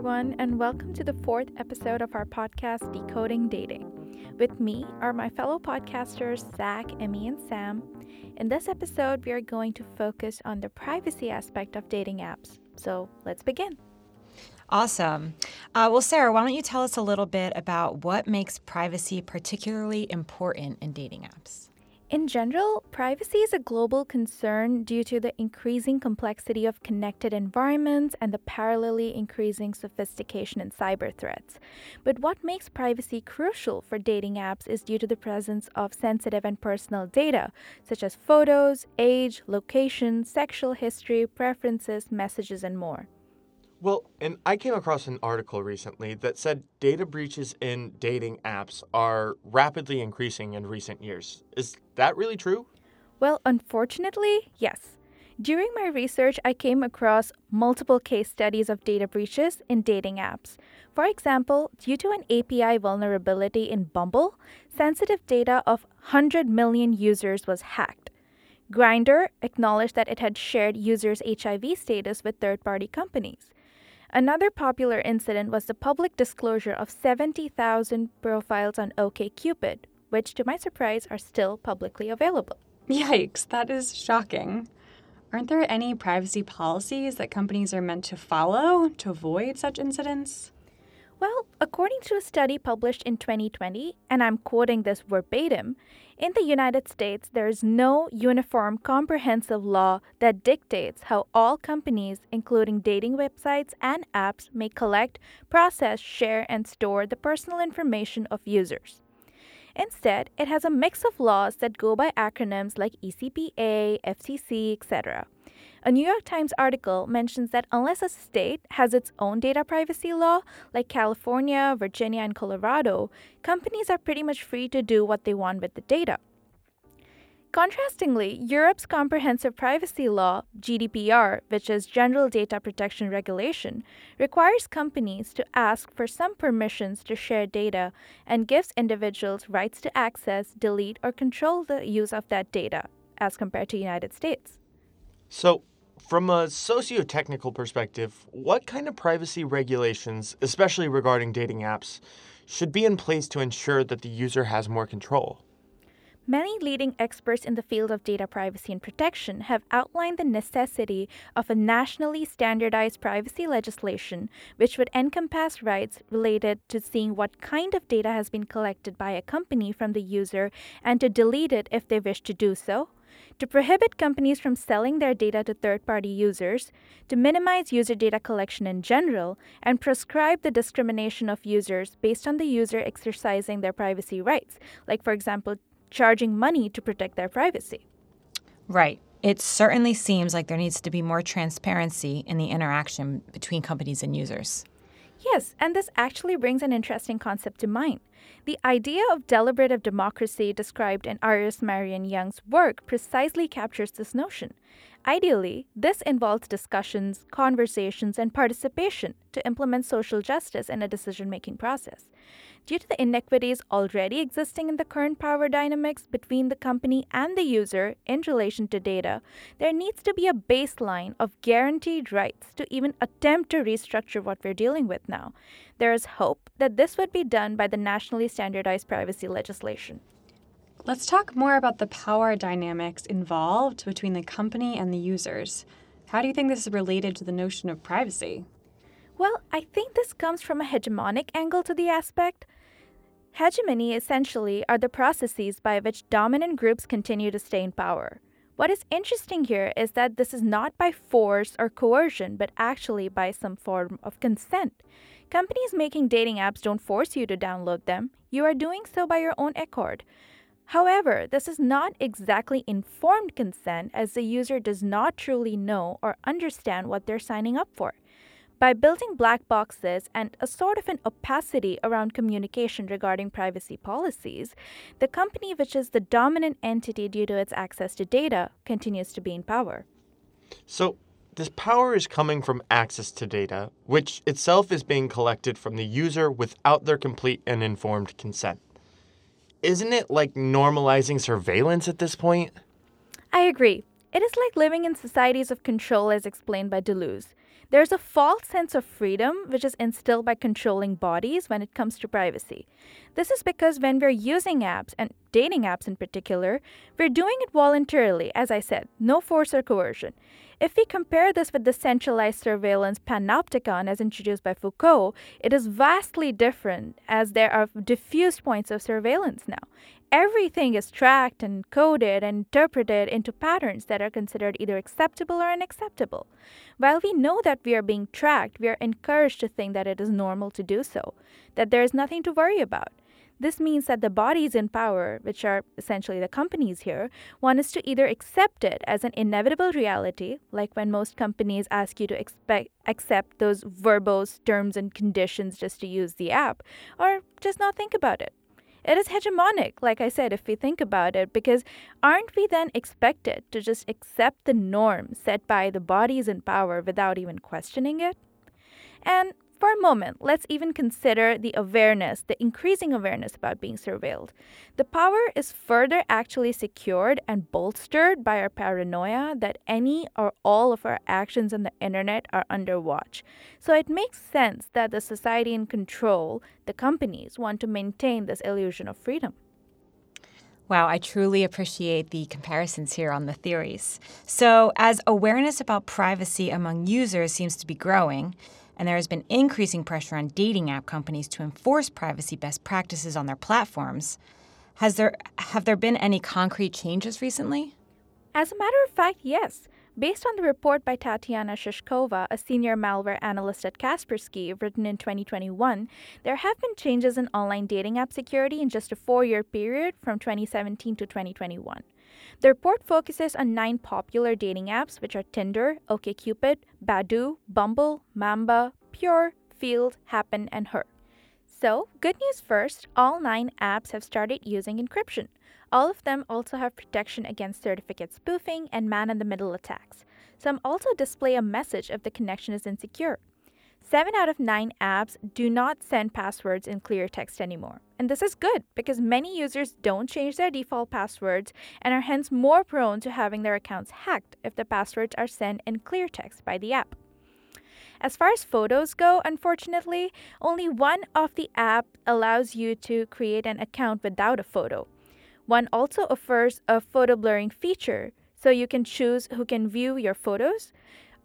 everyone, and welcome to the fourth episode of our podcast, Decoding Dating. With me are my fellow podcasters, Zach, Emmy, and Sam. In this episode, we are going to focus on the privacy aspect of dating apps. So let's begin. Awesome. Uh, well, Sarah, why don't you tell us a little bit about what makes privacy particularly important in dating apps? In general, privacy is a global concern due to the increasing complexity of connected environments and the parallelly increasing sophistication in cyber threats. But what makes privacy crucial for dating apps is due to the presence of sensitive and personal data, such as photos, age, location, sexual history, preferences, messages, and more. Well, and I came across an article recently that said data breaches in dating apps are rapidly increasing in recent years. Is that really true? Well, unfortunately, yes. During my research, I came across multiple case studies of data breaches in dating apps. For example, due to an API vulnerability in Bumble, sensitive data of 100 million users was hacked. Grindr acknowledged that it had shared users' HIV status with third party companies. Another popular incident was the public disclosure of 70,000 profiles on OKCupid, which, to my surprise, are still publicly available. Yikes, that is shocking. Aren't there any privacy policies that companies are meant to follow to avoid such incidents? Well, according to a study published in 2020, and I'm quoting this verbatim, in the United States, there is no uniform comprehensive law that dictates how all companies, including dating websites and apps, may collect, process, share, and store the personal information of users. Instead, it has a mix of laws that go by acronyms like ECPA, FCC, etc. A New York Times article mentions that unless a state has its own data privacy law, like California, Virginia, and Colorado, companies are pretty much free to do what they want with the data. Contrastingly, Europe's comprehensive privacy law, GDPR, which is General Data Protection Regulation, requires companies to ask for some permissions to share data and gives individuals rights to access, delete, or control the use of that data as compared to United States. So, from a socio-technical perspective, what kind of privacy regulations, especially regarding dating apps, should be in place to ensure that the user has more control? Many leading experts in the field of data privacy and protection have outlined the necessity of a nationally standardized privacy legislation which would encompass rights related to seeing what kind of data has been collected by a company from the user and to delete it if they wish to do so, to prohibit companies from selling their data to third party users, to minimize user data collection in general, and prescribe the discrimination of users based on the user exercising their privacy rights, like, for example, charging money to protect their privacy. Right. It certainly seems like there needs to be more transparency in the interaction between companies and users. Yes, and this actually brings an interesting concept to mind. The idea of deliberative democracy described in Iris Marion Young's work precisely captures this notion. Ideally, this involves discussions, conversations, and participation to implement social justice in a decision making process. Due to the inequities already existing in the current power dynamics between the company and the user in relation to data, there needs to be a baseline of guaranteed rights to even attempt to restructure what we're dealing with now. There is hope that this would be done by the nationally standardized privacy legislation. Let's talk more about the power dynamics involved between the company and the users. How do you think this is related to the notion of privacy? Well, I think this comes from a hegemonic angle to the aspect. Hegemony essentially are the processes by which dominant groups continue to stay in power. What is interesting here is that this is not by force or coercion, but actually by some form of consent. Companies making dating apps don't force you to download them, you are doing so by your own accord. However, this is not exactly informed consent as the user does not truly know or understand what they're signing up for. By building black boxes and a sort of an opacity around communication regarding privacy policies, the company, which is the dominant entity due to its access to data, continues to be in power. So, this power is coming from access to data, which itself is being collected from the user without their complete and informed consent isn't it like normalizing surveillance at this point? I agree. It is like living in societies of control as explained by Deleuze. There's a false sense of freedom which is instilled by controlling bodies when it comes to privacy. This is because when we're using apps, and dating apps in particular, we're doing it voluntarily, as I said, no force or coercion. If we compare this with the centralized surveillance panopticon as introduced by Foucault, it is vastly different as there are diffused points of surveillance now. Everything is tracked and coded and interpreted into patterns that are considered either acceptable or unacceptable. While we know that we are being tracked, we are encouraged to think that it is normal to do so, that there is nothing to worry about. This means that the bodies in power, which are essentially the companies here, want us to either accept it as an inevitable reality, like when most companies ask you to expect, accept those verbose terms and conditions just to use the app, or just not think about it. It is hegemonic, like I said, if we think about it, because aren't we then expected to just accept the norm set by the bodies in power without even questioning it? And for a moment, let's even consider the awareness, the increasing awareness about being surveilled. The power is further actually secured and bolstered by our paranoia that any or all of our actions on the internet are under watch. So it makes sense that the society in control, the companies, want to maintain this illusion of freedom. Wow, I truly appreciate the comparisons here on the theories. So, as awareness about privacy among users seems to be growing, and there has been increasing pressure on dating app companies to enforce privacy best practices on their platforms. Has there have there been any concrete changes recently? As a matter of fact, yes. Based on the report by Tatiana Shishkova, a senior malware analyst at Kaspersky, written in 2021, there have been changes in online dating app security in just a four year period from 2017 to 2021. The report focuses on nine popular dating apps, which are Tinder, OkCupid, Badoo, Bumble, Mamba, Pure, Feeld, Happn, and Her. So, good news first, all nine apps have started using encryption. All of them also have protection against certificate spoofing and man in the middle attacks. Some also display a message if the connection is insecure. Seven out of nine apps do not send passwords in clear text anymore. And this is good because many users don't change their default passwords and are hence more prone to having their accounts hacked if the passwords are sent in clear text by the app. As far as photos go, unfortunately, only one of the app allows you to create an account without a photo. One also offers a photo blurring feature, so you can choose who can view your photos.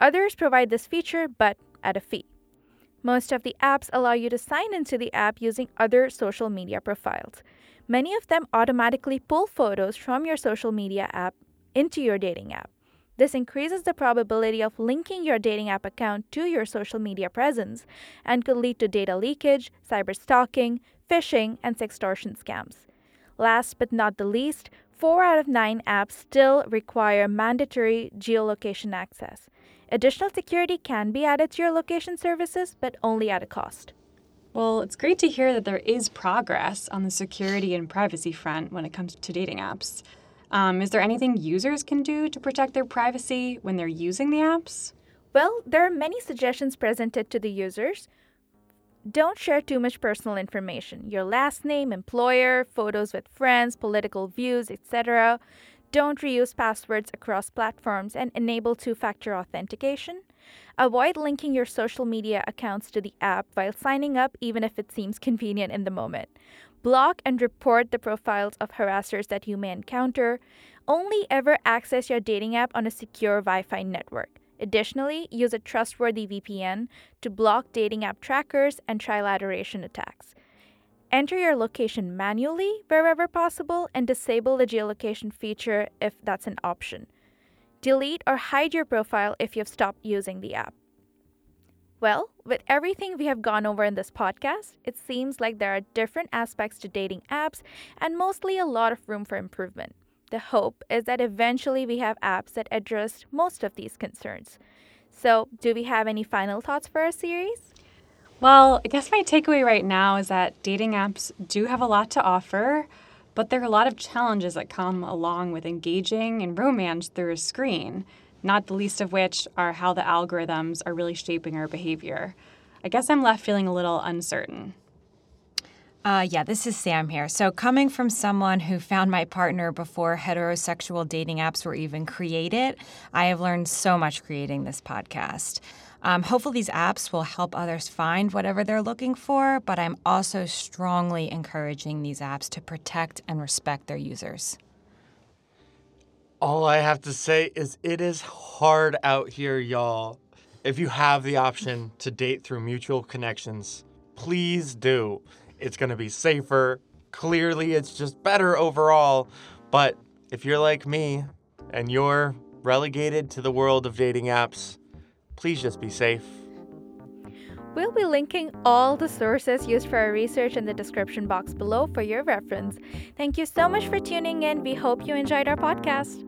Others provide this feature, but at a fee. Most of the apps allow you to sign into the app using other social media profiles. Many of them automatically pull photos from your social media app into your dating app. This increases the probability of linking your dating app account to your social media presence and could lead to data leakage, cyber stalking, phishing, and sextortion scams. Last but not the least, 4 out of 9 apps still require mandatory geolocation access. Additional security can be added to your location services, but only at a cost. Well, it's great to hear that there is progress on the security and privacy front when it comes to dating apps. Um, is there anything users can do to protect their privacy when they're using the apps? Well, there are many suggestions presented to the users. Don't share too much personal information your last name, employer, photos with friends, political views, etc. Don't reuse passwords across platforms and enable two factor authentication. Avoid linking your social media accounts to the app while signing up, even if it seems convenient in the moment. Block and report the profiles of harassers that you may encounter. Only ever access your dating app on a secure Wi Fi network. Additionally, use a trustworthy VPN to block dating app trackers and trilateration attacks. Enter your location manually wherever possible and disable the geolocation feature if that's an option. Delete or hide your profile if you've stopped using the app. Well, with everything we have gone over in this podcast, it seems like there are different aspects to dating apps and mostly a lot of room for improvement. The hope is that eventually we have apps that address most of these concerns. So, do we have any final thoughts for our series? Well, I guess my takeaway right now is that dating apps do have a lot to offer, but there are a lot of challenges that come along with engaging in romance through a screen, not the least of which are how the algorithms are really shaping our behavior. I guess I'm left feeling a little uncertain. Uh, yeah, this is Sam here. So, coming from someone who found my partner before heterosexual dating apps were even created, I have learned so much creating this podcast. Um, hopefully, these apps will help others find whatever they're looking for, but I'm also strongly encouraging these apps to protect and respect their users. All I have to say is it is hard out here, y'all. If you have the option to date through mutual connections, please do. It's going to be safer. Clearly, it's just better overall. But if you're like me and you're relegated to the world of dating apps, please just be safe. We'll be linking all the sources used for our research in the description box below for your reference. Thank you so much for tuning in. We hope you enjoyed our podcast.